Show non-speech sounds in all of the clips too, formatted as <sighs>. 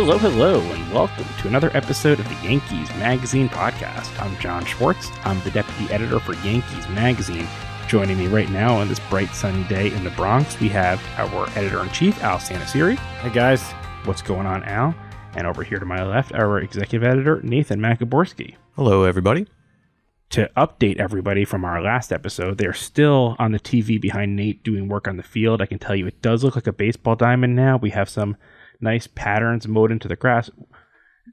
Hello, hello, and welcome to another episode of the Yankees Magazine podcast. I'm John Schwartz. I'm the deputy editor for Yankees Magazine. Joining me right now on this bright sunny day in the Bronx, we have our editor in chief, Al Santasiere. Hey guys, What's going on, Al? And over here to my left, our executive editor, Nathan Maciborski. Hello, everybody. To update everybody from our last episode, they're still on the TV behind Nate doing work on the field. I can tell you it does look like a baseball diamond now. We have some nice patterns mowed into the grass.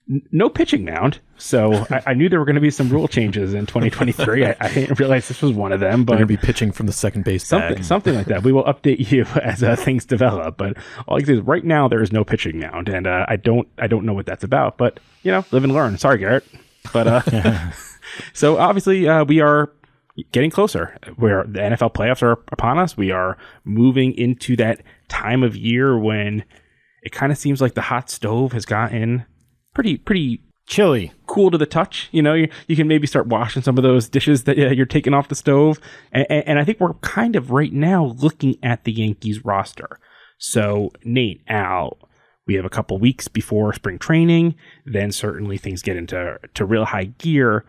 N- No pitching mound, so I, I knew there were going to be some rule changes in 2023. I, I didn't realize this was one of them, but going to be pitching from the second base something bag. something like that. We will update you <laughs> as uh, things develop. But all I can say is right now there is no pitching mound, and uh, I don't I don't know what that's about. But you know, live and learn. Sorry, Gerrit. But uh, <laughs> so obviously uh, we are getting closer. Where the NFL playoffs are upon us, we are moving into that time of year when it kind of seems like the hot stove has gotten pretty pretty chilly. cool to the touch. You know, you, you can maybe start washing some of those dishes that uh, you're taking off the stove. And, and, and I think we're kind of right now looking at the Yankees roster. So, Nate, Al, we have a couple weeks before spring training. Then certainly things get into to real high gear.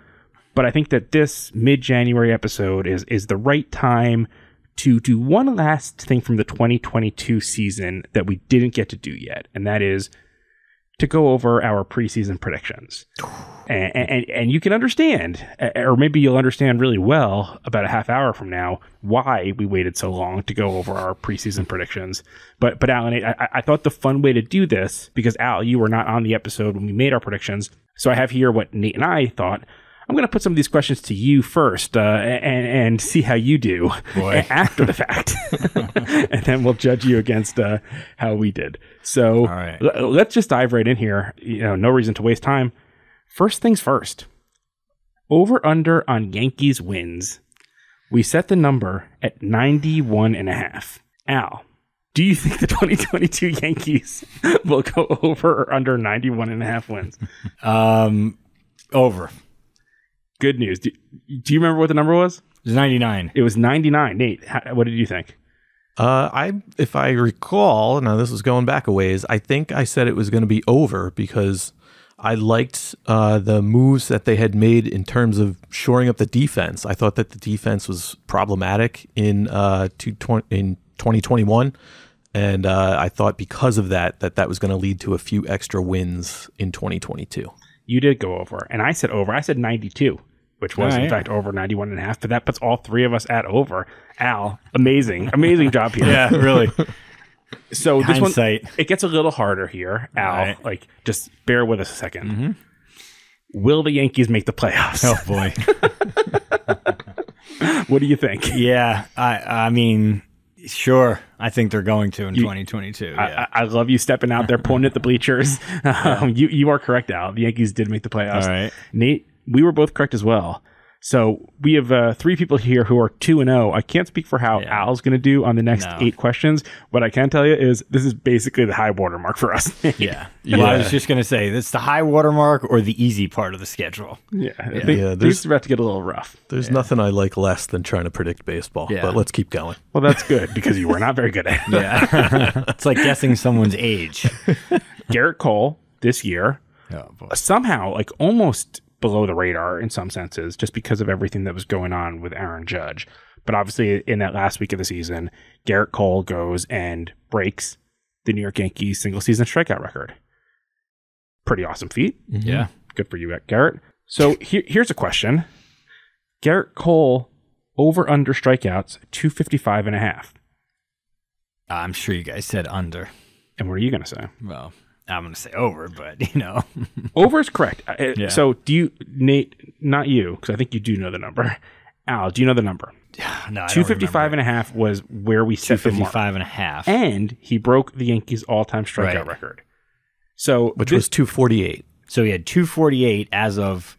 But I think that this mid January episode is is the right time to do one last thing from the 2022 season that we didn't get to do yet, and that is to go over our preseason predictions. <sighs> And, and, and you can understand, or maybe you'll understand really well about a half hour from now, why we waited so long to go over our preseason predictions. But, but Alan, I, I thought the fun way to do this, because Al, you were not on the episode when we made our predictions. So I have here what Nate and I thought. I'm going to put some of these questions to you first uh, and, and see how you do Boy. after the fact. <laughs> and then we'll judge you against uh, how we did. So right. l- let's just dive right in here. You know, no reason to waste time. First things first. Over under on Yankees wins. We set the number at 91 and a half. Al, do you think the 2022 <laughs> Yankees will go over or under 91 and a half wins? Um, over. Good news. Do, do you remember what the number was? It's 99. It was 99. Nate, how, what did you think? Uh, I, if I recall, now this is going back a ways. I think I said it was going to be over because I liked uh, the moves that they had made in terms of shoring up the defense. I thought that the defense was problematic in uh, two twen- in 2021, and uh, I thought because of that that that was going to lead to a few extra wins in 2022. You did go over, and I said over. I said 92, which was All in fact over 91 and a half, but that puts all three of us at over. Al, amazing, amazing job here. Yeah, really. <laughs> So this one, Hindsight. it gets a little harder here. Al, Right. like just bear with us a 2nd mm-hmm. Will the Yankees make the playoffs? oh boy. <laughs> What do you think? Yeah, I I mean, sure. I think they're going to in 2022. I, Yeah. I I love you stepping out there, pointing at the bleachers. <laughs> Um, <laughs> you you are correct, Al. The Yankees did make the playoffs. All right. Nate, we were both correct as well. So we have uh, three people here who are two and zero. I can't speak for how Yeah. Al's going to do on the next No. eight questions. What I can tell you is this is basically the high water mark for us. <laughs> yeah. Well, I was just gonna say that's the high water mark or the easy part of the schedule. yeah, I think Yeah, things there's- are about to get a little rough. There's nothing I like less than trying to predict baseball. Yeah. But let's keep going. Well, that's good because you were not very good at it. Yeah. <laughs> it's like guessing someone's age. Gerrit Cole this year Oh boy. somehow like almost below the radar in some senses just because of everything that was going on with Aaron Judge. But obviously in that last week of the season, Gerrit Cole goes and breaks the New York Yankees single season strikeout record. Pretty awesome feat. Mm-hmm. Yeah. Good for you, Garrett. So here, here's a question. Gerrit Cole over under strikeouts 255 and a half. I'm sure you guys said under. And what are you going to say? Well, I'm going to say over, but you know, <laughs> Over is correct. Uh, Yeah. So do you, Nate? Not you, because I think you do know the number. Al, do you know the number? <sighs> no, I don't Two fifty five and a half was where we set the mark. 255 and a half. and he broke the Yankees all time strikeout Right. record. So which this- was 248. So he had 248 as of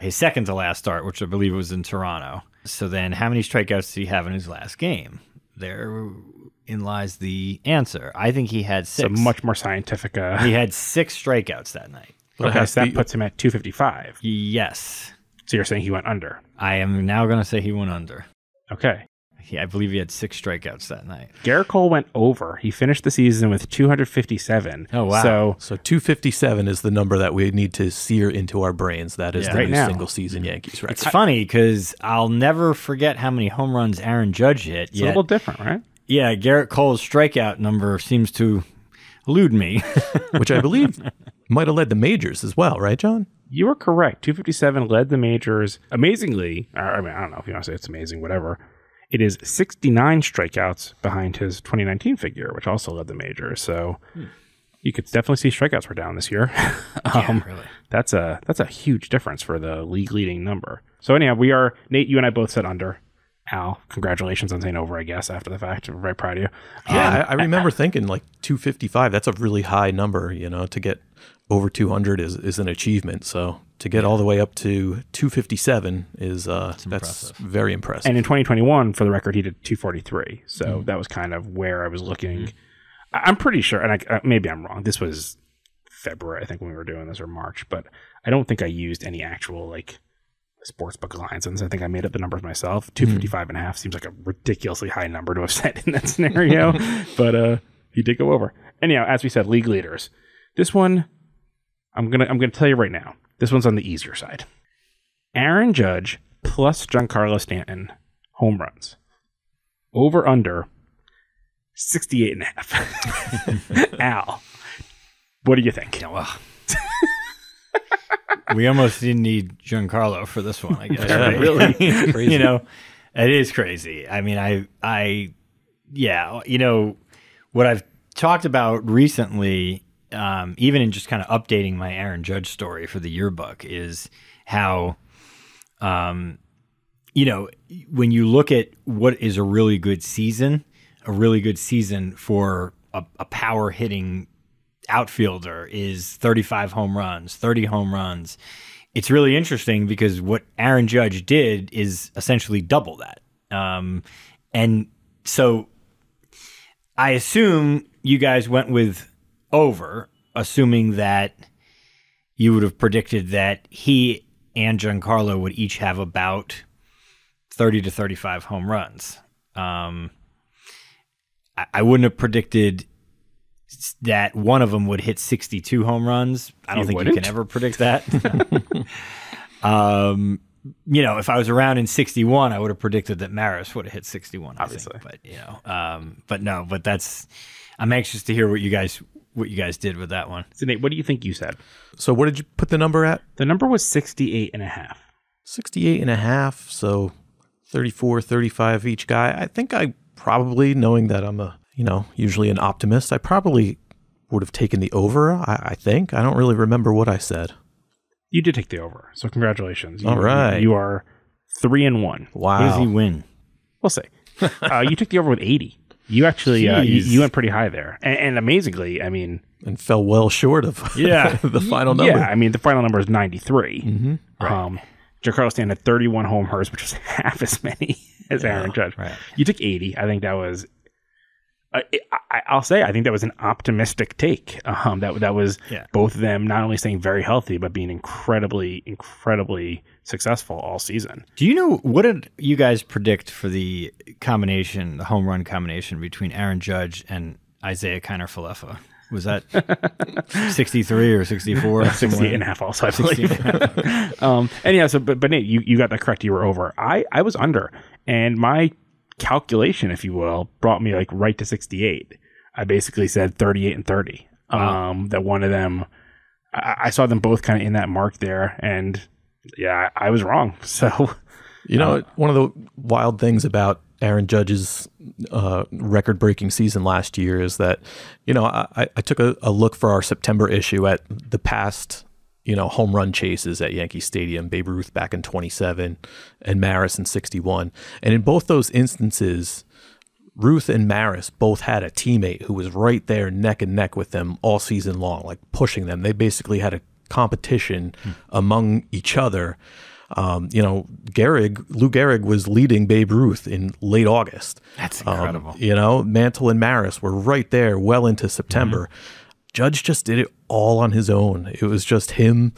his second to last start, which I believe was in Toronto. So then, how many strikeouts did he have in his last game? Therein lies the answer. I think he had so six. much more scientific. Uh, He had six strikeouts that night. But okay, so that be- puts him at two fifty five. Yes, So you're saying he went under? I am now going to say he went under. Okay. He, I believe he had six strikeouts that night. Gerrit Cole went over. He finished the season with 257. Oh, wow. So So 257 is the number that we need to sear into our brains. That is Yeah. the Right new now. single season Yankees record. It's funny because I'll never forget how many home runs Aaron Judge hit. it's a little different, right? Yeah, Gerrit Cole's strikeout number seems to elude me. <laughs> which I believe might have led the majors as well, right, John? You were correct. 257 led the majors. Amazingly, I mean, I don't know if you want to say it's amazing, whatever. It is 69 strikeouts behind his 2019 figure, which also led the majors. So you could definitely see strikeouts were down this year. <laughs> um, really. That's a that's a huge difference for the league leading number. So anyhow, we are Nate. You and I both said under. Al, congratulations on saying over. I guess after the fact, I'm very proud of you. Yeah, I, I remember thinking like 255. That's a really high number. You know, to get over 200 is is an achievement. So to get all the way up to 257 is uh, that's, very impressive. And in 2021, for the record, he did 243. So that was kind of where I was looking. I- I'm pretty sure, and I, uh, maybe I'm wrong. This was February, I think, when we were doing this, or March. But I don't think I used any actual like sports book lines. And I think I made up the numbers myself. 255 and a half seems like a ridiculously high number to have <laughs> set in that scenario. <laughs> but uh, he did go over. Anyhow, as we said, league leaders. This one, I'm gonna I'm gonna tell you right now. This one's on the easier side. Aaron Judge plus Giancarlo Stanton home runs. Over under 68 and a half. <laughs> Al, what do you think? We almost didn't need Giancarlo for this one, I <laughs> guess. Right? really. <laughs> you know, it is crazy. I mean, I, I, yeah, you know, what I've talked about recently, um, even in just kind of updating my Aaron Judge story for the yearbook, is how, um, you know, when you look at what is a really good season, a really good season for a, a power hitting outfielder is 35 home runs, 30 home runs. It's really interesting because what Aaron Judge did is essentially double that. Um, and so I assume you guys went with over, assuming that you would have predicted that he and Giancarlo would each have about 30 to 35 home runs. Um, I, I wouldn't have predicted that one of them would hit 62 home runs. I don't You think you wouldn't? can ever predict that. <laughs> um, you know, if I was around in 61, I would have predicted that Maris would have hit 61. I Obviously. think. but you know, um, but no, but that's. I'm anxious to hear what you guys what you guys did with that one. So Nate, what do you think you said? so what did you put the number at? The number was 68 and a half. 68 and a half. So 34, 35 each guy. I think I probably, knowing that I'm a, you know, usually an optimist, I probably would have taken the over. I, I think. I don't really remember what I said. You did take the over. So congratulations. You, All right. You are three and one. What does Wow. he win? We'll see. <laughs> uh, you took the over with 80. You actually uh, you, you went pretty high there, and, and amazingly, I mean, And fell well short of <laughs> Yeah. the final number. yeah, I mean, the final number is 93. Mm-hmm. Um, Giancarlo Stanton had 31 homers, which was <laughs> half as many as Aaron Judge. right. You took 80. I think that was. Uh, I, I'll say I think that was an optimistic take. Um, that that was Yeah. both of them not only staying very healthy but being incredibly, incredibly successful all season. Do you know what did you guys predict for the combination, the home run combination between Aaron Judge and Isiah Kiner-Falefa? Was that <laughs> 63 or 64? <laughs> 68 and a half also, I believe. <laughs> um, and yeah, so, but, but Nate, you, you got that correct. You were over. I, I was under. And my calculation, if you will, brought me like right to 68. I basically said 38 and 30. Um, that one of them, I, I saw them both kind of in that mark there. And yeah, I, I was wrong. <laughs> So You know, one of the wild things about Aaron Judge's uh, record breaking season last year is that, you know, I, I took a, a look for our September issue at the past you know, home run chases at Yankee Stadium, Babe Ruth back in 27 and Maris in 61. And in both those instances, Ruth and Maris both had a teammate who was right there neck and neck with them all season long, like pushing them. They basically had a competition hmm. among each other. Um, you know, Gehrig, Lou Gehrig was leading Babe Ruth in late August. That's incredible. Um, you know, Mantle and Maris were right there well into September. Mm-hmm. Judge just did it all on his own. It was just him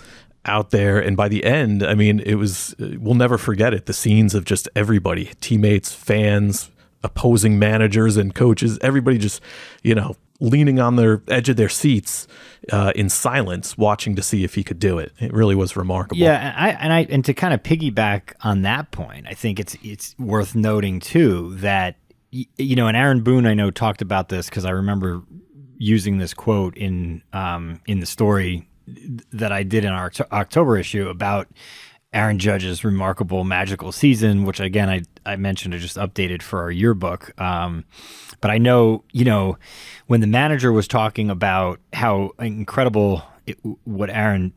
out there. And by the end, I mean, it was, we'll never forget it. The scenes of just everybody, teammates, fans, opposing managers and coaches, everybody just, you know, leaning on their edge of their seats uh, in silence, watching to see if he could do it. It really was remarkable. Yeah, and I and I and to kind of piggyback on that point, I think it's it's worth noting too that you know, and Aaron Boone I know talked about this because I remember using this quote in um, in the story that I did in our October issue about Aaron Judge's remarkable magical season, which again I I mentioned I just updated for our yearbook. Um, but I know you know when the manager was talking about how incredible it, what Aaron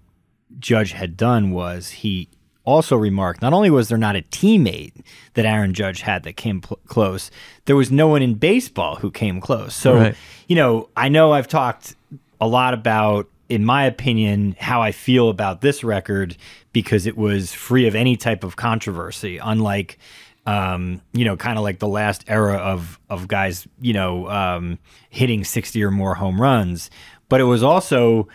Judge had done was he also remarked not only was there not a teammate that Aaron Judge had that came pl- close, there was no one in baseball who came close. So, right. you know, I know I've talked a lot about, in my opinion, how I feel about this record because it was free of any type of controversy, unlike. Um, you know, kind of like the last era of of guys, you know, um, hitting sixty or more home runs, but it was also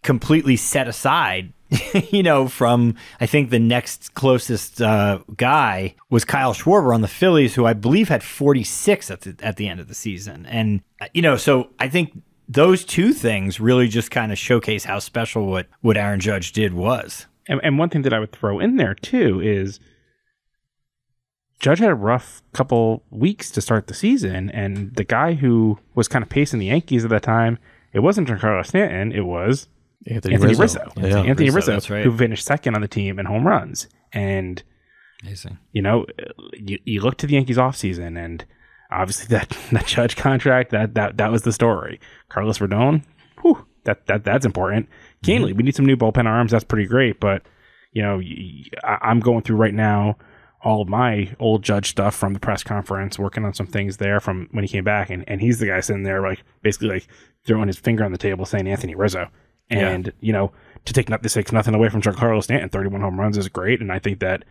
completely set aside <laughs> you know, from I think the next closest uh, guy was Kyle Schwarber on the Phillies, who I believe had 46 at the at the end of the season, and uh, you know, so I think those two things really just kind of showcase how special what what Aaron Judge did was. And, and one thing that I would throw in there too is Judge had a rough couple weeks to start the season, and the guy who was kind of pacing the Yankees at that time, it wasn't Giancarlo Stanton, it was Anthony, Anthony Rizzo. Rizzo. Yeah. Anthony Rizzo, Rizzo right. who finished second on the team in home runs. And Amazing. You know, you, you look to the Yankees offseason and obviously <laughs> that, that judge contract, that that that was the story. Carlos Rodon, whew, that that that's important. Kahnle, mm-hmm. we need some new bullpen arms. That's pretty great. But you know, I'm going through right now all of my old judge stuff from the press conference, working on some things there from when he came back, and, and he's the guy sitting there like basically like throwing his finger on the table saying Anthony Rizzo. And, yeah. you know, to take this takes nothing away from Giancarlo Stanton. 31 home runs is great. And I think that,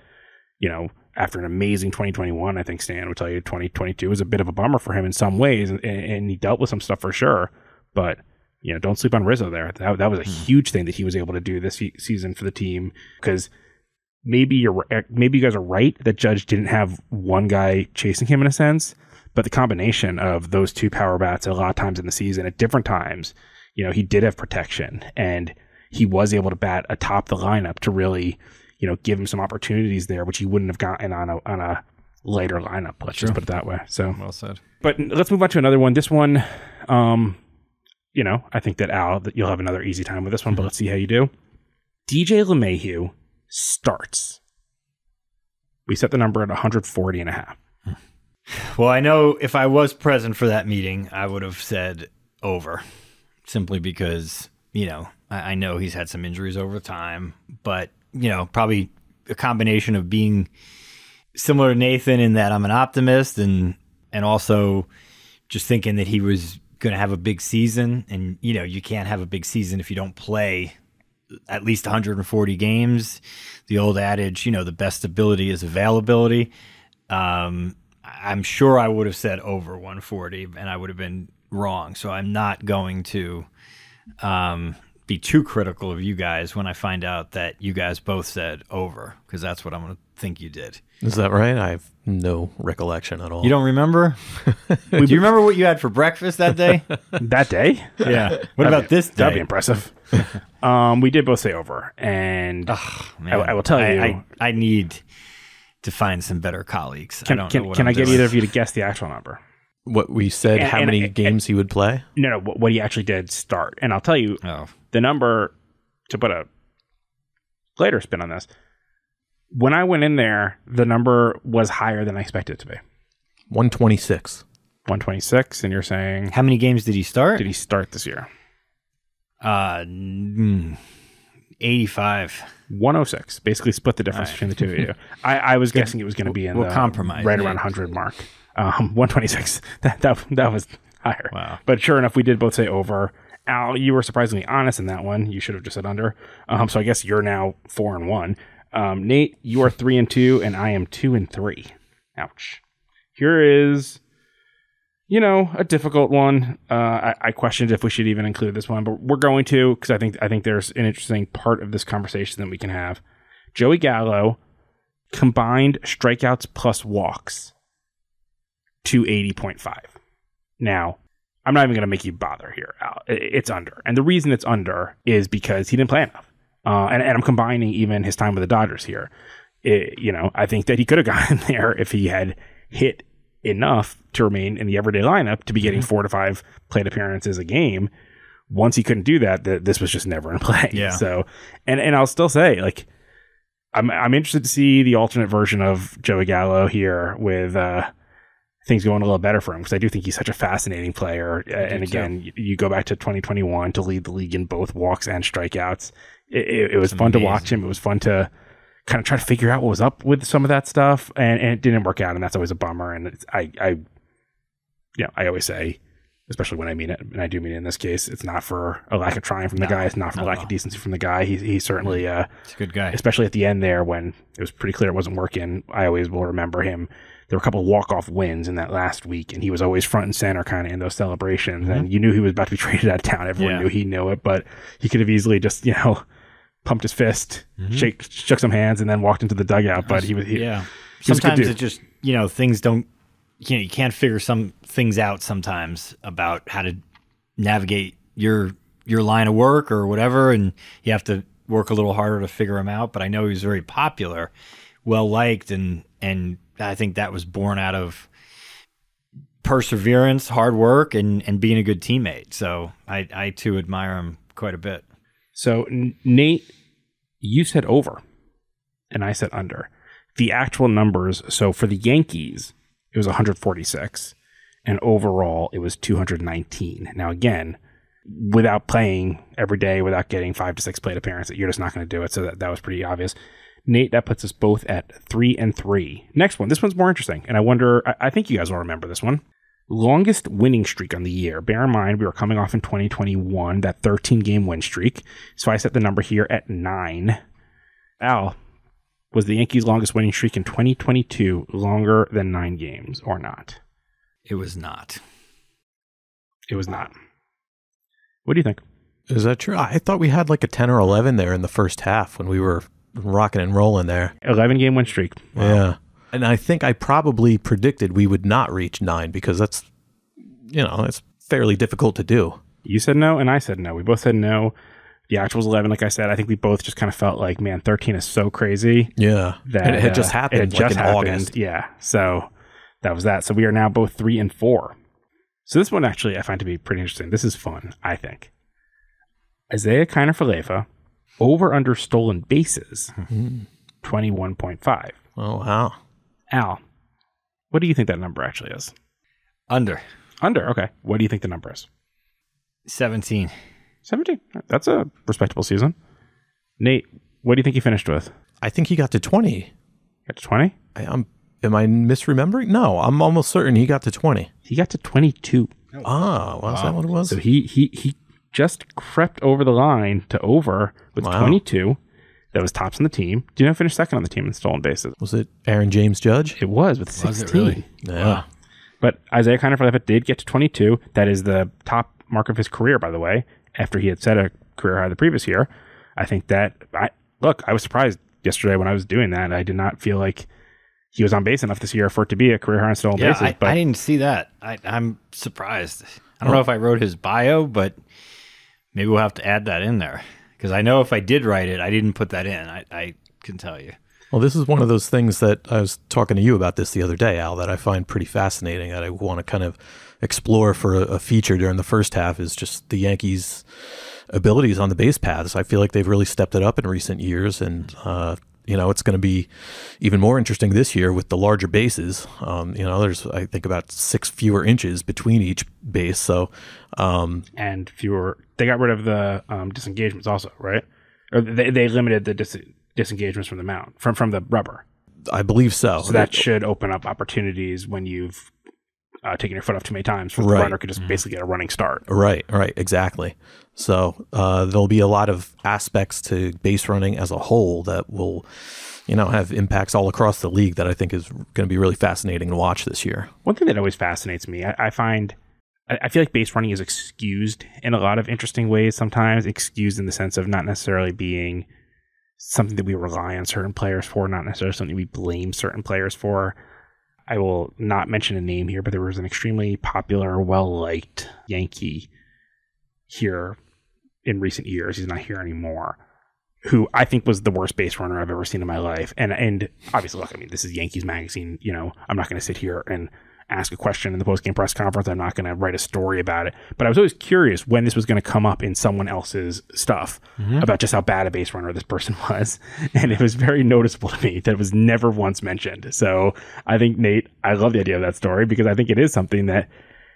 you know, after an amazing 2021, I think Stan would tell you 2022 was a bit of a bummer for him in some ways. And, and he dealt with some stuff for sure. But, you know, don't sleep on Rizzo there. That, that was a hmm. huge thing that he was able to do this season for the team because maybe you're maybe you guys are right that Judge didn't have one guy chasing him in a sense, but the combination of those two power bats a lot of times in the season at different times you know, he did have protection and he was able to bat atop the lineup to really, you know, give him some opportunities there, which he wouldn't have gotten on a on a later lineup. Let's just put it that way. So well said. But let's move on to another one. This one, um, you know, I think that Al that you'll have another easy time with this one, mm-hmm. but let's see how you do. DJ LeMahieu starts. We set the number at 140 and a half. Well, I know if I was present for that meeting, I would have said over simply because you know I, I know he's had some injuries over time, but you know probably a combination of being similar to Nathan in that I'm an optimist and and also just thinking that he was going to have a big season. And you know you can't have a big season if you don't play at least 140 games. The old adage you know the best ability is availability. Um, i'm sure i would have said over 140 and i would have been wrong. So I'm not going to um, be too critical of you guys when I find out that you guys both said over, because that's what I'm going to think you did. Is that right? I have no recollection at all. You don't remember? <laughs> Do you remember what you had for breakfast that day? <laughs> that day? Yeah. What that'd about be, this day? That'd be impressive. <laughs> um, we did both say over, and oh, I, I, will tell I, you, I, I, need to find some better colleagues. Can, can, can I get either of you to guess the actual number? What we said, and, how and, many and, games he would play? No, no, what he actually did start. And I'll tell you oh. the number to put a later spin on this. When I went in there, the number was higher than I expected it to be. 126. 126, and you're saying How many games did he start? did he start this year? uh, mm, 85. 106. Basically, split the difference between the two of you. <laughs> I, I was guessing it was going to be in we'll the compromise. right around 100 mark. Um, <laughs> 126. That that that was higher. Wow. But sure enough, we did both say over. Al, you were surprisingly honest in that one. You should have just said under. Um, so I guess you're now four and one. Um, Nate, you are three and two, and I am two and three. Ouch. Here is, you know, a difficult one. Uh, I, I questioned if we should even include this one, but we're going to because I think I think there's an interesting part of this conversation that we can have. Joey Gallo combined strikeouts plus walks to 80.5. Now, I'm not even going to make you bother here. It's under. And the reason it's under is because he didn't play enough. Uh, and, and I'm combining even his time with the Dodgers here. It- you know, I think that he could have <laughs> gotten there if he had hit enough to remain in the everyday lineup to be getting four to five plate appearances a game. Once he couldn't do that, th- this was just never in <laughs> play. Yeah. So, and and I'll still say like, I'm I'm interested to see the alternate version of Joey Gallo here with uh, things going a little better for him because I do think he's such a fascinating player. Uh, and again, you, you go back to 2021 to lead the league in both walks and strikeouts. It, it, it was fun to watch him. It was fun to kind of try to figure out what was up with some of that stuff, and, and it didn't work out, and that's always a bummer. And it's, I, I, you know, I always say, especially when I mean it, and I do mean it in this case, it's not for a lack of trying from the guy. It's not for a lack of decency from the guy. He, he certainly. Uh, He's a good guy. especially at the end there when it was pretty clear it wasn't working. I always will remember him. There were a couple walk off wins in that last week, and he was always front and center kind of in those celebrations. And mm-hmm. you knew he was about to be <laughs> traded out of town. Everyone Yeah. knew he knew it, but he could have easily just you know <laughs> pumped his fist, mm-hmm. shake shook some hands, and then walked into the dugout. But he was he, yeah. he was Sometimes dude. it just, you know, things don't, you know, you can't figure some things out sometimes about how to navigate your your line of work or whatever, and you have to work a little harder to figure them out. But I know he was very popular, well liked, and and I think that was born out of perseverance, hard work, and and being a good teammate. So I I too admire him quite a bit. So Nate, you said over, and I said under. The actual numbers. So for the Yankees, it was 146, and overall it was 219. Now again, without playing every day, without getting five to six plate appearances, you're just not going to do it. So that, that was pretty obvious. Nate, that puts us both at three and three. Next one. This one's more interesting, and I wonder. I, I think you guys will remember this one. Longest winning streak on the year. Bear in mind, we were coming off in 2021, that 13 game win streak. So I set the number here at nine. Al, was the Yankees' longest winning streak in 2022 longer than nine games or not? It was not. It was not. What do you think? Is that true? I thought we had like a 10 or 11 there in the first half when we were rocking and rolling there. 11 game win streak. Yeah. And I think I probably predicted we would not reach nine because that's, you know, it's fairly difficult to do. You said no, and I said no. We both said no. The actual was 11, like I said. I think we both just kind of felt like, man, 13 is so crazy. Yeah. that and it had uh, just happened It had like just in happened. August. Yeah. So that was that. So we are now both three and four. So this one actually I find to be pretty interesting. This is fun, I think. Isiah Kiner-Falefa over under stolen bases, twenty one point five. Oh, wow. Al, what do you think that number actually is? Under Under. Okay. What do you think the number is? 17. Seventeen. That's a respectable season. Nate, what do you think he finished with? I think he got to 20. Got to twenty. I, am am I misremembering? No, I'm almost certain he got to 20. He got to twenty two. Ah, was that what it was? So he he he just crept over the line to over with Wow. 22. That was tops on the team. Do you know who finished second on the team in stolen bases? was it Aaron James Judge? It was with Was 16. it really? Yeah. But Isiah Kiner for did get to 22. That is the top mark of his career, by the way, after he had set a career high the previous year. I think that, I look, I was surprised yesterday when I was doing that. I did not feel like he was on base enough this year for it to be a career high in stolen Yeah, bases. I, but I didn't see that. I, I'm surprised. I don't know if I wrote his bio, but maybe we'll have to add that in there because I know if I did write it, I didn't put that in. I, I can tell you. Well, this is one of those things that I was talking to you about this the other day, Al, that I find pretty fascinating that I want to kind of explore for a, a feature during the first half is just the Yankees' abilities on the base paths. I feel like they've really stepped it up in recent years, and uh, you know, it's going to be even more interesting this year with the larger bases. Um, you know, there's I think about six fewer inches between each base, so um, and fewer. They got rid of the um, disengagements also, right? Or they, they limited the dis- disengagements from the mount from from the rubber. I believe so. So that should open up opportunities when you've uh, taken your foot off too many times, for the Right. runner could just basically get a running start. Right, right, exactly. So uh, there'll be a lot of aspects to base running as a whole that will, you know, have impacts all across the league that I think is going to be really fascinating to watch this year. One thing that always fascinates me, I, I find, I, I feel like base running is excused in a lot of interesting ways. Sometimes excused in the sense of not necessarily being something that we rely on certain players for, not necessarily something we blame certain players for. I will not mention a name here, but there was an extremely popular, well liked Yankee here in recent years. He's not here anymore. Who I think was the worst base runner I've ever seen in my life, and and obviously, look, I mean, this is Yankees magazine. You know, I'm not going to sit here and ask a question in the post game press conference. I'm not going to write a story about it. But I was always curious when this was going to come up in someone else's stuff mm-hmm. about just how bad a base runner this person <laughs> was. And it was very noticeable to me that it was never once mentioned. So I think, Nate, I love the idea of that story because I think it is something that,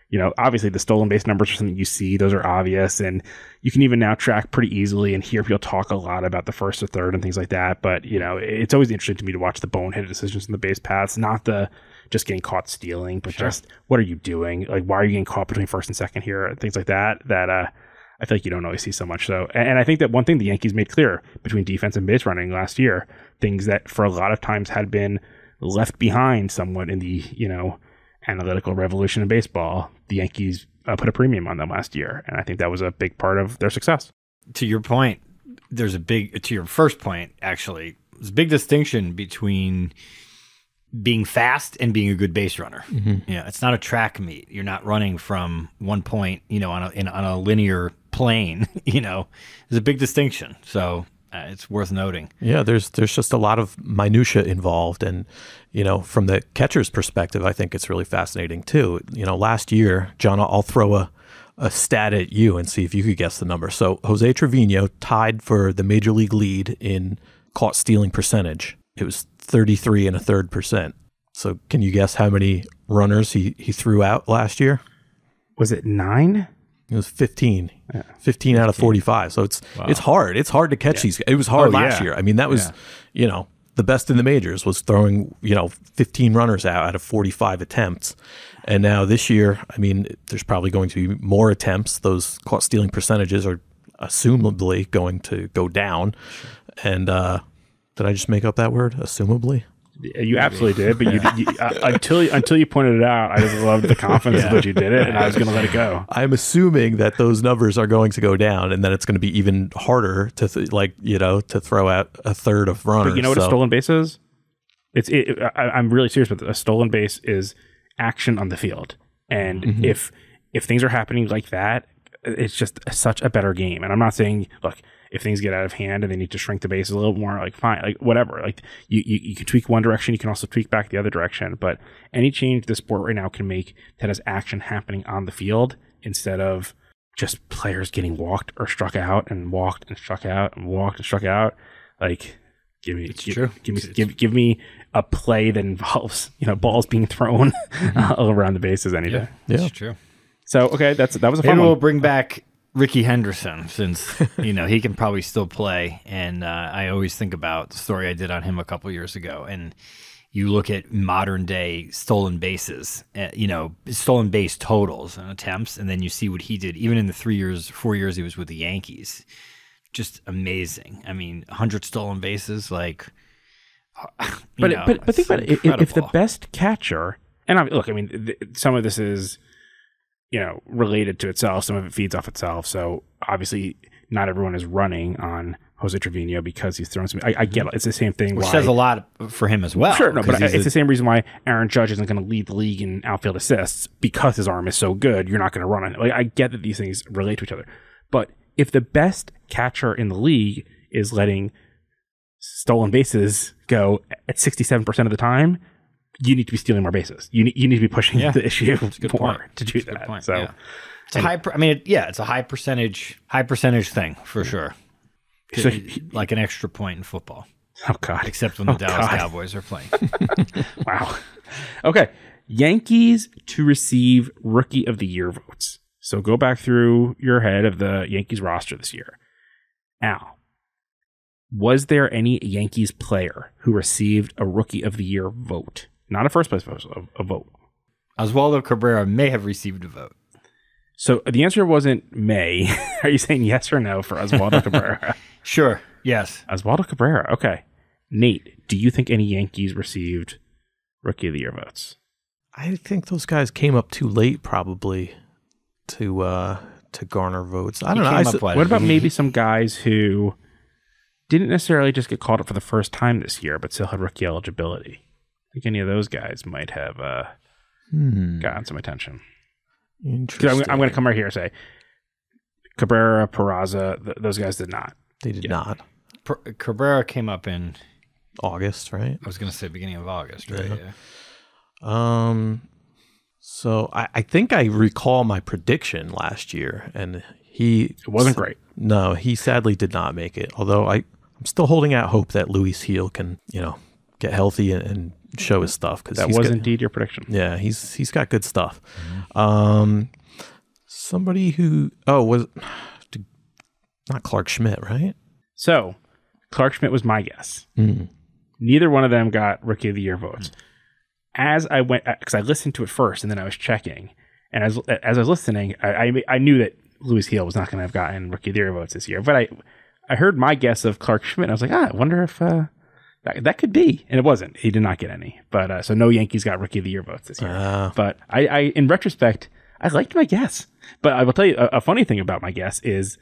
you know, obviously the stolen base numbers are something you see, those are obvious. And you can even now track pretty easily and hear people talk a lot about the first or third and things like that. But, you know, it's always interesting to me to watch the boneheaded decisions in the base paths, not the just getting caught stealing, but just what are you doing? Like, why are you getting caught between first and second here? Things like that. That uh, I feel like you don't always see so much. So, and, and I think that one thing the Yankees made clear between defense and base running last year, things that for a lot of times had been left behind somewhat in the you know analytical revolution in baseball, the Yankees uh, put a premium on them last year, and I think that was a big part of their success. to your point, there's a big to your first point actually. There's a big distinction between being fast and being a good base runner. Yeah, it's not a track meet. You're not running from one point, you know, on a in, on a linear plane. <laughs> You know, there's a big distinction. So uh, it's worth noting. Yeah, there's there's just a lot of minutia involved, and you know, from the catcher's perspective, I think it's really fascinating too. You know, last year, John, I'll throw a a stat at you and see if you could guess the number. So Jose Trevino tied for the major league lead in caught stealing percentage. It was 33 and a third percent. So can you guess how many runners he, he threw out last year? Was it nine? It was 15. 15 out of 45. So it's it's hard. It's hard to catch these. It was hard Oh, last yeah. year. I mean, that was, Yeah. you know, the best in the majors was throwing, you know, 15 runners out out of 45 attempts. And now this year, I mean, there's probably going to be more attempts. Those caught stealing percentages are assumably going to go down. And uh did I just make up that word? Assumably? You absolutely did, but you, <laughs> you uh, until until you pointed it out, I just loved the confidence with which you did it, and I was going to let it go. I'm assuming that those numbers are going to go down, and that it's going to be even harder to th- like you know to throw out a third of runners. But you know what a stolen base is? It's it, I, I'm really serious with it. A stolen base is action on the field, and Mm-hmm. if if things are happening like that, it's just such a better game. And I'm not saying look if things get out of hand and they need to shrink the base a little more, like fine, like whatever. Like you, you you can tweak one direction, you can also tweak back the other direction. But any change the sport right now can make that has action happening on the field instead of just players getting walked or struck out and walked and struck out and walked and struck out. Like, give me, give, true. give me, give, give me a play that involves <laughs> you know balls being thrown mm-hmm. <laughs> all around the bases any day. Yeah. It's true. So okay, that's that was a Maybe fun we'll one. bring back Rickey Henderson since you know he can probably still play, and uh, I always think about the story I did on him a couple years ago, and you look at modern day stolen bases, uh, you know, stolen base totals and attempts, and then you see what he did even in the three years, four years he was with the Yankees. Just amazing. I mean, 100 stolen bases, like. <laughs> you But know, but but think about it. If, if the best catcher, and I, look, I mean, th- some of this is you know related to itself. Some of it feeds off itself. So obviously, not everyone is running on Jose Trevino because he's thrown some. I, I get mm-hmm. it. It's the same thing. Which why- says a lot for him as well. Sure, no, but it's a- the same reason why Aaron Judge isn't going to lead the league in outfield assists because his arm is so good. You're not going to run on it. Like I get that these things relate to each other, but if the best catcher in the league is letting stolen bases go at 67 percent of the time, you need to be stealing more bases. You need you need to be pushing Yeah. the issue good more point. to do That's that. point, So. yeah. It's a high. Per, I mean, it, yeah, it's a high percentage, high percentage thing for sure. So like an extra point in football. Oh God. except when oh, the Oh, Dallas God. Cowboys are playing. <laughs> <laughs> Wow. Okay. Yankees to receive rookie of the year votes. So go back through your head of the Yankees roster this year. Al, was there any Yankees player who received a rookie of the year vote? Not a first place vote, a, a vote. Oswaldo Cabrera may have received a vote. So the answer wasn't May. <laughs> Are you saying yes or no for Oswaldo <laughs> Cabrera? Sure. Yes. Oswaldo Cabrera. Okay. Nate, do you think any Yankees received rookie of the year votes? I think those guys came up too late, probably, to uh to garner votes. I don't know. came I up s- What about maybe some guys who didn't necessarily just get called up for the first time this year, but still had rookie eligibility? I think any of those guys might have uh, hmm, gotten some attention. interesting. I'm, I'm going to come right here and say Cabrera, Peraza, th- those guys did not. They did not. Per- Cabrera came up in, August, right? I was going to say beginning of August, right? Yeah. Yeah. Um, so I, I think I recall my prediction last year, and he It wasn't great. No, he sadly did not make it. Although I, I'm still holding out hope that Luis Gil can, you know, get healthy and, and show his stuff because That was indeed your prediction. yeah, he's he's got good stuff. Um, somebody who oh was not Clarke Schmidt, right? So Clarke Schmidt was my guess. Hmm. Neither one of them got rookie of the year votes. As I went, because I listened to it first and then I was checking, and as as I was listening, I I, I knew that Luis Gil was not going to have gotten rookie of the year votes this year. But I I heard my guess of Clark Schmidt. And I was like, ah, I wonder if uh, that that could be, and it wasn't. He did not get any. But uh, so no Yankees got rookie of the year votes this year. Ah. but I, I in retrospect, I liked my guess. But I will tell you a, a funny thing about my guess is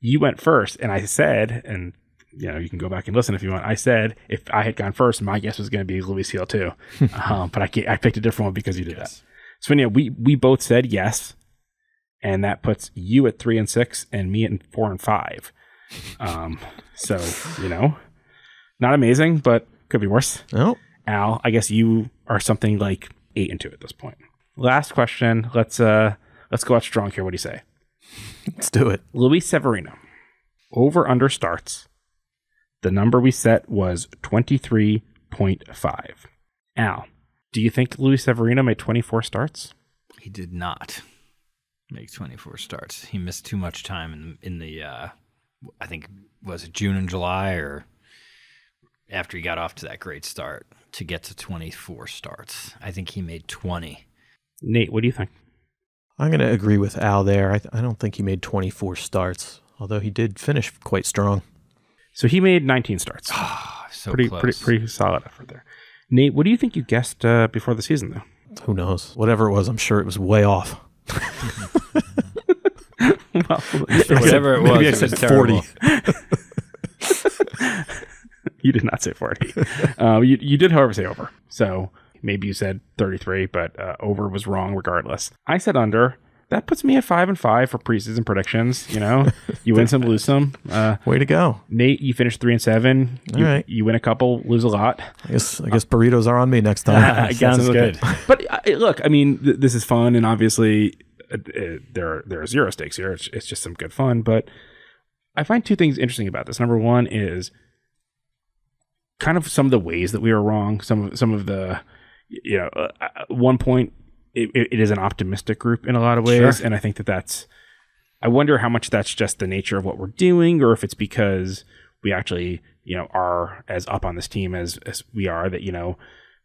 you went first, and I said, and you know, you can go back and listen if you want. I said if I had gone first, my guess was going to be Luis Gil too, <laughs> um, but I I picked a different one because you did that. So yeah, we we both said yes, and that puts you at three and six, and me at four and five. Um, so you know, not amazing, but could be worse. Oh, Al, I guess you are something like eight and two at this point. Last question. Let's uh let's go out strong here. What do you say? let's do it. Luis Severino. Over under starts. The number we set was 23.5. Al, do you think Luis Severino made 24 starts? He did not make 24 starts. He missed too much time in in the uh, I think was it June and July or after he got off to that great start to get to 24 starts. I think he made 20. Nate, what do you think? I'm going to agree with Al there. I, th- I don't think he made 24 starts, although he did finish quite strong. So he made 19 starts. Ah, so pretty, close. pretty, pretty solid effort there. Nate, what do you think you guessed uh, before the season, though? Who knows? Whatever it was, I'm sure it was way off. <laughs> well, <laughs> Whatever it was, Maybe I it said was 40. <laughs> <laughs> you did not say 40. <laughs> um, you, you did, however, say over. So maybe you said 33, but uh, over was wrong regardless. I said under. That puts me at five and five for preseason predictions. You know, <laughs> you win some, lose some. Uh, Way to go. Nate, you finished three and seven. You, All right. you win a couple, lose a lot. I guess I guess burritos are on me next time. I guess Sounds it's okay. good. But uh, look, I mean, th- this is fun, and obviously uh, uh, there are, there are zero stakes here. It's, it's just some good fun. But I find two things interesting about this. Number one is kind of some of the ways that we were wrong. Some of some of the you know, uh, at one point it, it it is an optimistic group in a lot of ways, Sure. and I think that that's. I wonder how much that's just the nature of what we're doing, or if it's because we actually, you know, are as up on this team as as we are. That you know,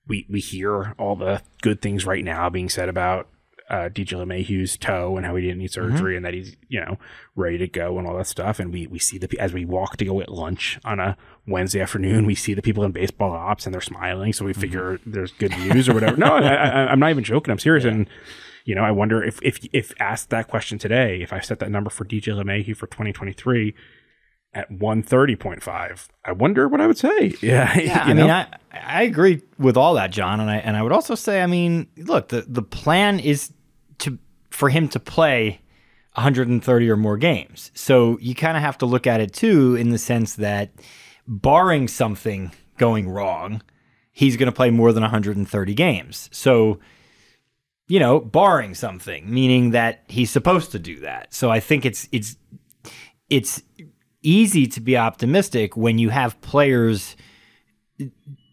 we we hear all the good things right now being said about uh, DJ LeMahieu's toe and how he didn't need surgery and that he's you know ready to go and all that stuff. And we we see the as we walk to go at lunch on a Wednesday afternoon, we see the people in baseball ops and they're smiling. So we figure there's good news or whatever. no, I, I, I'm not even joking. I'm serious. And you know, I wonder if if if asked that question today, if I set that number for DJ LeMahieu for 2023 at 130.5, I wonder what I would say. <laughs> Yeah, Yeah, I know? mean, I I agree with all that, John, and I and I would also say, I mean, look, the the plan is for him to play 130 or more games. So you kind of have to look at it too, in the sense that, barring something going wrong, he's going to play more than 130 games. So. You know, barring something, meaning that he's supposed to do that. So I think it's it's it's easy to be optimistic when you have players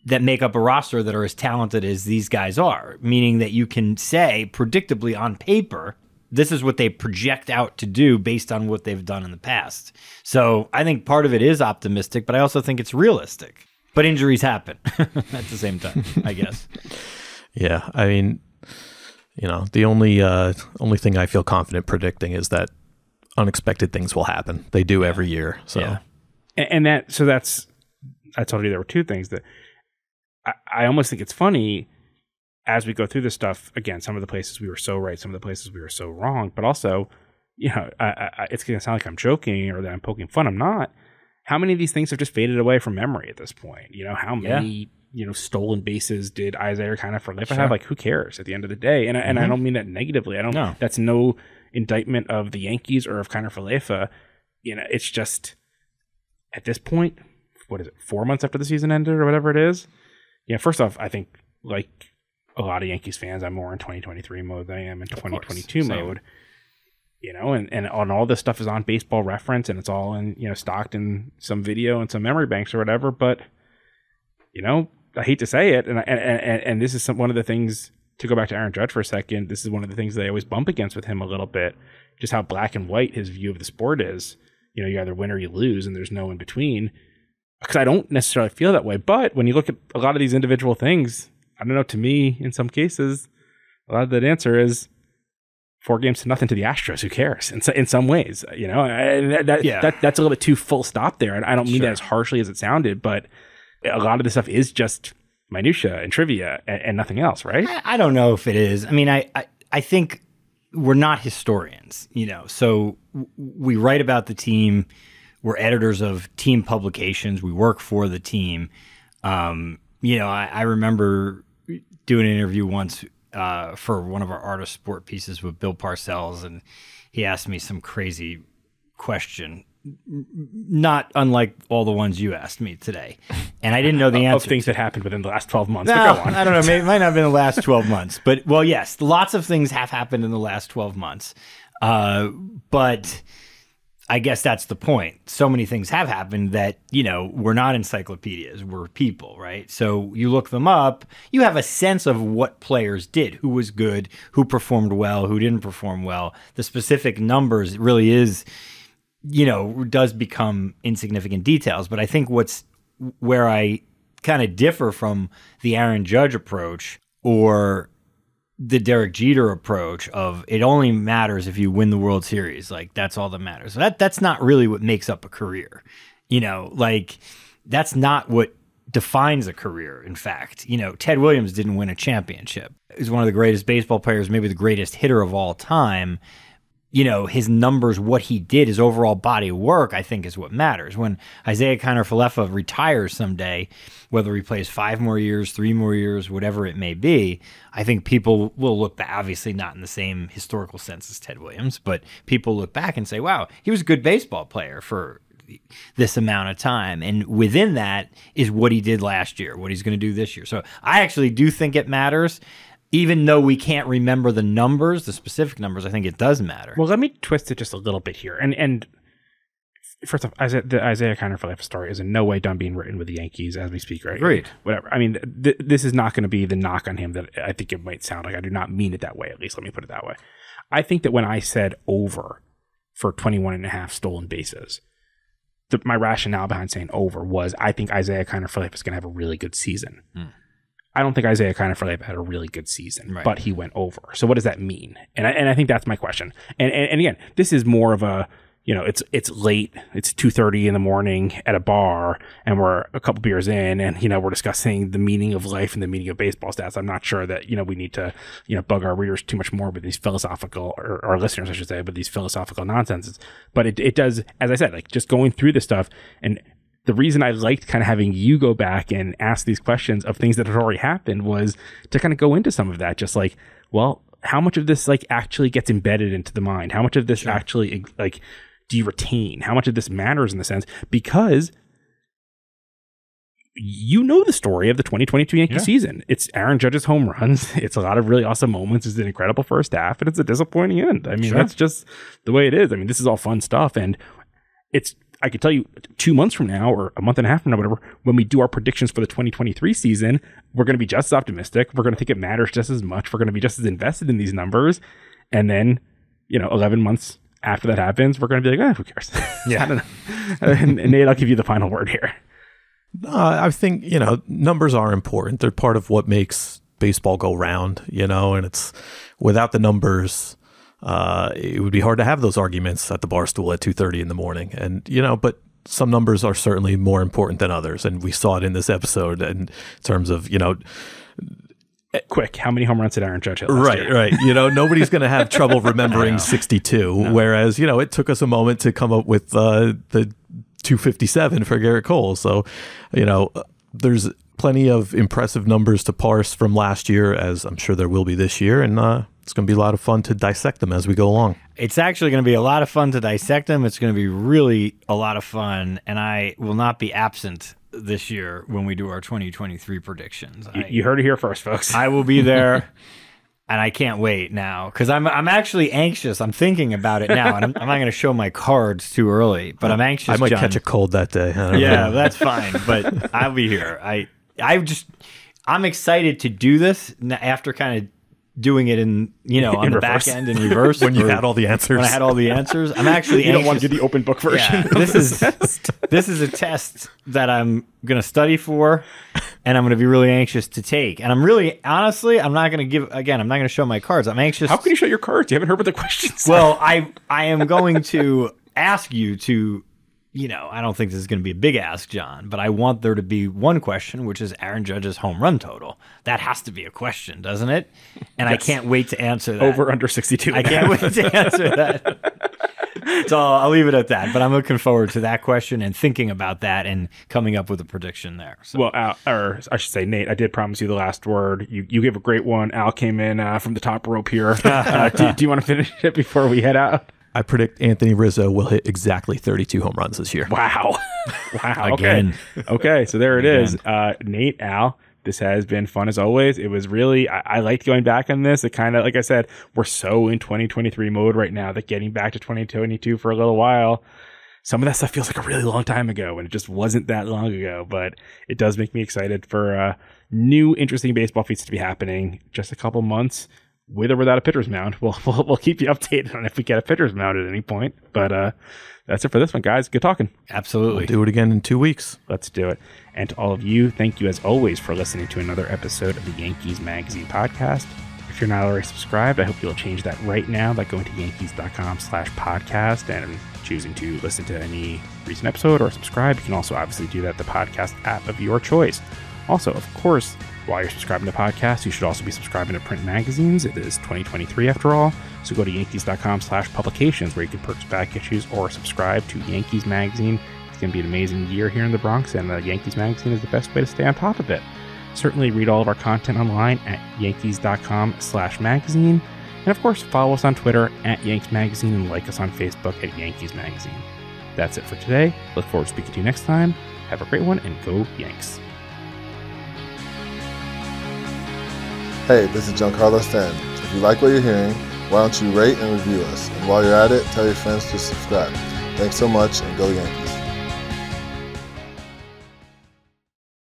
that make up a roster that are as talented as these guys are, meaning that you can say predictably on paper, this is what they project out to do based on what they've done in the past. So I think part of it is optimistic, but I also think it's realistic. But injuries happen <laughs> at the same time, I guess. <laughs> Yeah, I mean, you know, the only uh, only thing I feel confident predicting is that unexpected things will happen. They do every year. So Yeah. and, and that so that's I told you there were two things that I, I almost think it's funny as we go through this stuff again some of the places we were so right some of the places we were so wrong but also you know I, I, it's going to sound like i'm joking or that i'm poking fun i'm not how many of these things have just faded away from memory at this point you know how many you know stolen bases did Isiah Kiner-Falefa Sure. have like who cares at the end of the day and, I and i Mhm. don't mean that negatively i don't No. that's no indictment of the yankees or of Kiner-Falefa. you know it's just at this point, what is it, four months after the season ended or whatever it is? Yeah, first off, I think like a lot of Yankees fans, I'm more in 2023 mode than I am in 2022 same. mode. You know, and, and on all this stuff is on baseball reference and it's all in, you know, stocked in some video and some memory banks or whatever. But, you know, I hate to say it. And, and, and, and this is some, one of the things to go back to Aaron Judge for a second. This is one of the things that I always bump against with him a little bit, just how black and white his view of the sport is you know, you either win or you lose, and there's no in between. Because I don't necessarily feel that way. But when you look at a lot of these individual things, I don't know, to me, in some cases, a lot of that answer is four games to nothing to the Astros. Who cares? In, so- in some ways, uh, you know, that, that, Yeah. that, that's a little bit too full stop there. And I don't mean Sure. that as harshly as it sounded, but a lot of this stuff is just minutia and trivia and, and nothing else, right? I, I don't know if it is. I mean, I, I, I think we're not historians, you know, so w- we write about the team. We're editors of team publications. We work for the team. Um, you know, I, I remember doing an interview once uh, for one of our artist sport pieces with Bill Parcells, and he asked me some crazy question, not unlike all the ones you asked me today, and I didn't know the Of answer. things that happened within the last 12 months. No, but go on. I don't know. Maybe, it might not have been the last 12 <laughs> months, but well, yes, lots of things have happened in the last 12 months. Uh, but I guess that's the point. So many things have happened that, you know, we're not encyclopedias, we're people, right? So you look them up, you have a sense of what players did, who was good, who performed well, who didn't perform well. The specific numbers really is you know, does become insignificant details. But I think what's where I kind of differ from the Aaron Judge approach or the Derek Jeter approach of it only matters if you win the World Series. Like that's all that matters. That that's not really what makes up a career. You know, like that's not what defines a career. In fact, you know, Ted Williams didn't win a championship. He's one of the greatest baseball players, maybe the greatest hitter of all time you know, his numbers, what he did, his overall body work, I think is what matters. When Isiah Kiner-Falefa retires someday, whether he plays five more years, three more years, whatever it may be, I think people will look back, obviously not in the same historical sense as Ted Williams, but people look back and say, wow, he was a good baseball player for this amount of time. And within that is what he did last year, what he's going to do this year. So I actually do think it matters. Even though we can't remember the numbers, the specific numbers, I think it does matter. Well, let me twist it just a little bit here. And and first off, Isiah, the Isiah Kiner-Falefa story is in no way done being written with the Yankees as we speak right Agreed. Whatever. I mean, th- this is not going to be the knock on him that I think it might sound like. I do not mean it that way. At least let me put it that way. I think that when I said over for 21 and a half stolen bases, the, my rationale behind saying over was I think Isiah Kiner-Falefa is going to have a really good season. Hmm. I don't think Isiah Falefa had a really good season, Right. but he went over. So what does that mean? And I, and I think that's my question. And, and and again, this is more of a you know it's it's late. It's two thirty in the morning at a bar, and we're a couple beers in, and you know we're discussing the meaning of life and the meaning of baseball stats. I'm not sure that you know we need to you know bug our readers too much more with these philosophical or our listeners, I should say, with these philosophical nonsenses. But it it does, as I said, like just going through this stuff and the reason I liked kind of having you go back and ask these questions of things that had already happened was to kind of go into some of that. Just like, well, how much of this like actually gets embedded into the mind? How much of this actually like do you retain? How much of this matters in the sense because you know the story of the 2022 Yankee Yeah. season. It's Aaron Judge's home runs. <laughs> It's a lot of really awesome moments. It's an incredible first half, and it's a disappointing end. I mean, Sure. that's just the way it is. I mean, this is all fun stuff, and it's I could tell you two months from now or a month and a half from now, whatever, when we do our predictions for the 2023 season, we're going to be just as optimistic. We're going to think it matters just as much. We're going to be just as invested in these numbers. And then, you know, 11 months after that happens, we're going to be like, eh, who cares? <laughs> Yeah. I don't know. and, and Nate, I'll give you the final word here. Uh, I think, you know, numbers are important. They're part of what makes baseball go round, you know, and it's without the numbers, uh, it would be hard to have those arguments at the bar stool at 2.30 in the morning. And, you know, but some numbers are certainly more important than others. And we saw it in this episode in terms of, you know, quick, how many home runs did Aaron Judge hit? right, year? right. You know, nobody's going to have trouble <laughs> remembering 62. No. Whereas, you know, it took us a moment to come up with uh, the 257 for Gerrit Cole. So, you know, there's plenty of impressive numbers to parse from last year, as I'm sure there will be this year. And uh, it's going to be a lot of fun to dissect them as we go along. It's actually going to be a lot of fun to dissect them. It's going to be really a lot of fun, and I will not be absent this year when we do our 2023 predictions. You, I, you heard it here first, folks. I will be there. <laughs> and I can't wait now because I'm I'm actually anxious. I'm thinking about it now, and I'm, I'm not going to show my cards too early. But I'm anxious. I might John. catch a cold that day. Yeah, know. that's fine. But <laughs> I'll be here. I I just I'm excited to do this after kind of doing it in you know <laughs> on in the reverse. back end in reverse <laughs> when you had all the answers. When I had all the answers, I'm actually <laughs> you don't want to do the open book version. Yeah, this is this is a test that I'm going to study for, and I'm going to be really anxious to take. And I'm really honestly, I'm not going to give again. I'm not going to show my cards. I'm anxious. How can you show your cards? You haven't heard what the questions. Well, I I am going to ask you to you know, I don't think this is going to be a big ask, John, but I want there to be one question, which is Aaron Judge's home run total. That has to be a question, doesn't it? And yes. I can't wait to answer that. Over under 62. I can't wait to answer that. <laughs> so I'll, I'll, leave it at that. But I'm looking forward to that question and thinking about that and coming up with a prediction there. So. Well, Al, or I should say, Nate, I did promise you the last word. You you gave a great one. Al came in uh, from the top rope here. <laughs> Uh, do, do you want to finish it before we head out? I predict Anthony Rizzo will hit exactly 32 home runs this year. Wow. <laughs> wow. Again. Okay. okay. So there it Again. is. Uh, Nate, Al, this has been fun as always. It was really, I, I liked going back on this. It kind of, like I said, we're so in 2023 mode right now that getting back to 2022 for a little while, some of that stuff feels like a really long time ago and it just wasn't that long ago, but it does make me excited for uh, new interesting baseball feats to be happening just a couple months with or without a pitcher's mound. We'll, <laughs> we'll, we'll keep you updated on if we get a pitcher's mound at any point. But uh, that's it for this one, guys. Good talking. Absolutely. We'll do it again in two weeks. Let's do it. And to all of you, thank you as always for listening to another episode of the Yankees Magazine podcast. If you're not already subscribed, I hope you'll change that right now by going to yankees.com slash podcast and choosing to listen to any recent episode or subscribe. You can also obviously do that the podcast app of your choice. Also, of course, while you're subscribing to podcasts, you should also be subscribing to print magazines. It is 2023 after all. So go to yankees.com slash publications where you can purchase back issues or subscribe to Yankees Magazine. It's going to be an amazing year here in the Bronx, and the Yankees Magazine is the best way to stay on top of it. Certainly read all of our content online at yankees.com slash magazine. And of course, follow us on Twitter at Yanks Magazine and like us on Facebook at Yankees Magazine. That's it for today. Look forward to speaking to you next time. Have a great one and go Yanks. Hey, this is Giancarlo Stanton. If you like what you're hearing, why don't you rate and review us? And while you're at it, tell your friends to subscribe. Thanks so much and go Yankees.